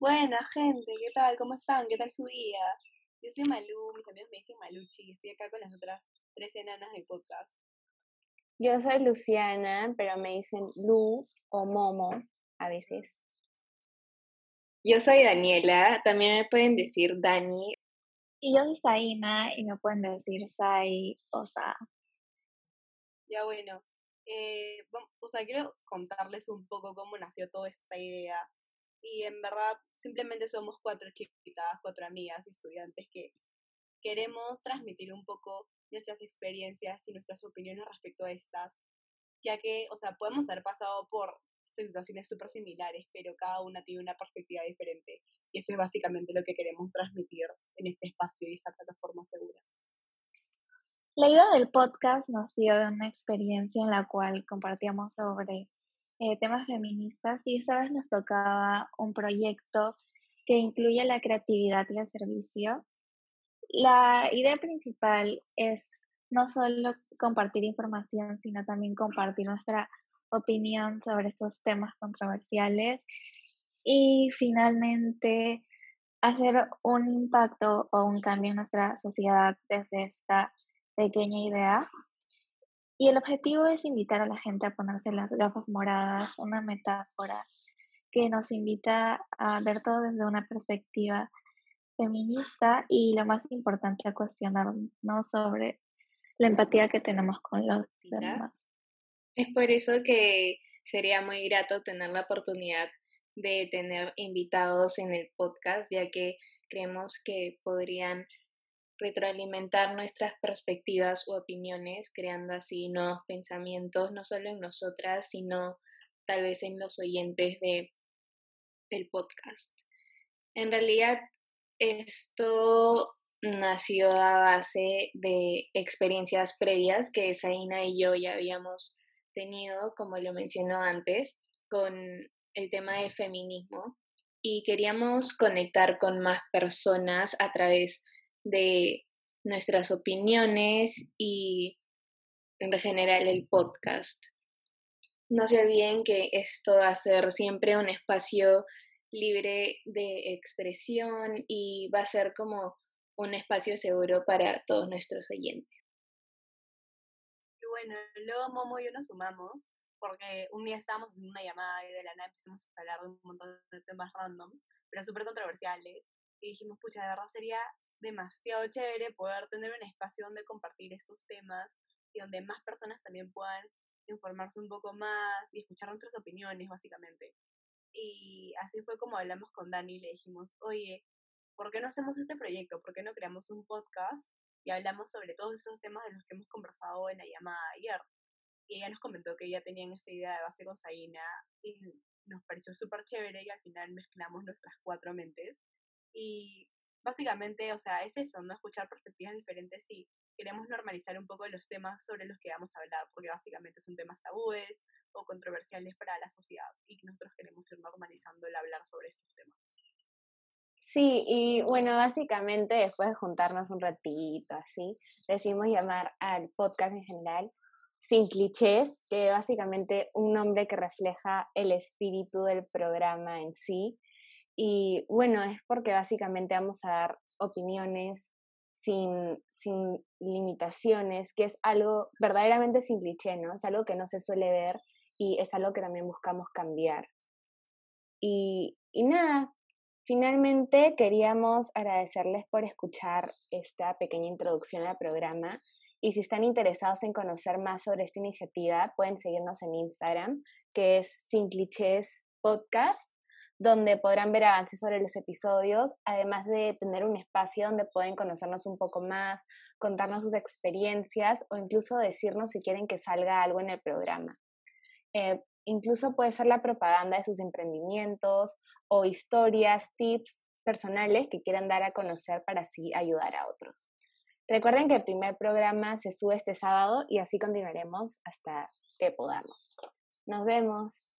Buena gente, ¿qué tal? ¿Cómo están? ¿Qué tal su día? Yo soy Malu, mis amigos me dicen Maluchi y estoy acá con las otras tres enanas del podcast. Yo soy Luciana, pero me dicen Lu o Momo a veces. Yo soy Daniela, también me pueden decir Dani. Y yo soy Saina y me pueden decir Sai o Sa. Ya bueno, eh, o sea, quiero contarles un poco cómo nació toda esta idea. Y en verdad, simplemente somos cuatro chicas, cuatro amigas y estudiantes que queremos transmitir un poco nuestras experiencias y nuestras opiniones respecto a estas, ya que, o sea, podemos haber pasado por situaciones súper similares, pero cada una tiene una perspectiva diferente. Y eso es básicamente lo que queremos transmitir en este espacio y esta plataforma segura. La idea del podcast nació de una experiencia en la cual compartíamos sobre eh, temas feministas y esta vez nos tocaba un proyecto que incluye la creatividad y el servicio. La idea principal es no solo compartir información, sino también compartir nuestra opinión sobre estos temas controversiales y finalmente hacer un impacto o un cambio en nuestra sociedad desde esta pequeña idea. Y el objetivo es invitar a la gente a ponerse las gafas moradas, una metáfora que nos invita a ver todo desde una perspectiva feminista y lo más importante a cuestionarnos sobre la empatía que tenemos con los demás. Es por eso que sería muy grato tener la oportunidad de tener invitados en el podcast, ya que creemos que podrían retroalimentar nuestras perspectivas u opiniones, creando así nuevos pensamientos, no solo en nosotras, sino tal vez en los oyentes de, del podcast. En realidad, esto nació a base de experiencias previas que Zaina y yo ya habíamos tenido, como lo mencionó antes, con el tema de feminismo y queríamos conectar con más personas a través de nuestras opiniones y en general el podcast. No se olviden que esto va a ser siempre un espacio libre de expresión y va a ser como un espacio seguro para todos nuestros oyentes. Y bueno, luego Momo y yo nos sumamos porque un día estábamos en una llamada y de la nada empezamos a hablar de un montón de temas random, pero súper controversiales. Y dijimos, pucha, de verdad sería demasiado chévere poder tener un espacio donde compartir estos temas y donde más personas también puedan informarse un poco más y escuchar nuestras opiniones, básicamente. Y así fue como hablamos con Dani y le dijimos, oye, ¿por qué no hacemos este proyecto? ¿Por qué no creamos un podcast y hablamos sobre todos esos temas de los que hemos conversado en la llamada ayer? Y ella nos comentó que ella tenía esa idea de base con Saina y nos pareció súper chévere y al final mezclamos nuestras cuatro mentes. Y básicamente, o sea, es eso, no escuchar perspectivas diferentes y queremos normalizar un poco los temas sobre los que vamos a hablar, porque básicamente son temas tabúes o controversiales para la sociedad y nosotros queremos ir normalizando el hablar sobre estos temas. Sí, y bueno, básicamente después de juntarnos un ratito así, decimos llamar al podcast en general sin clichés, que básicamente un nombre que refleja el espíritu del programa en sí. Y bueno, es porque básicamente vamos a dar opiniones sin, sin limitaciones, que es algo verdaderamente sin cliché, ¿no? Es algo que no se suele ver y es algo que también buscamos cambiar. Y, y nada, finalmente queríamos agradecerles por escuchar esta pequeña introducción al programa y si están interesados en conocer más sobre esta iniciativa, pueden seguirnos en Instagram, que es Sin Clichés Podcast, donde podrán ver avances sobre los episodios, además de tener un espacio donde pueden conocernos un poco más, contarnos sus experiencias o incluso decirnos si quieren que salga algo en el programa. Eh, incluso puede ser la propaganda de sus emprendimientos o historias, tips personales que quieran dar a conocer para así ayudar a otros. Recuerden que el primer programa se sube este sábado y así continuaremos hasta que podamos. Nos vemos.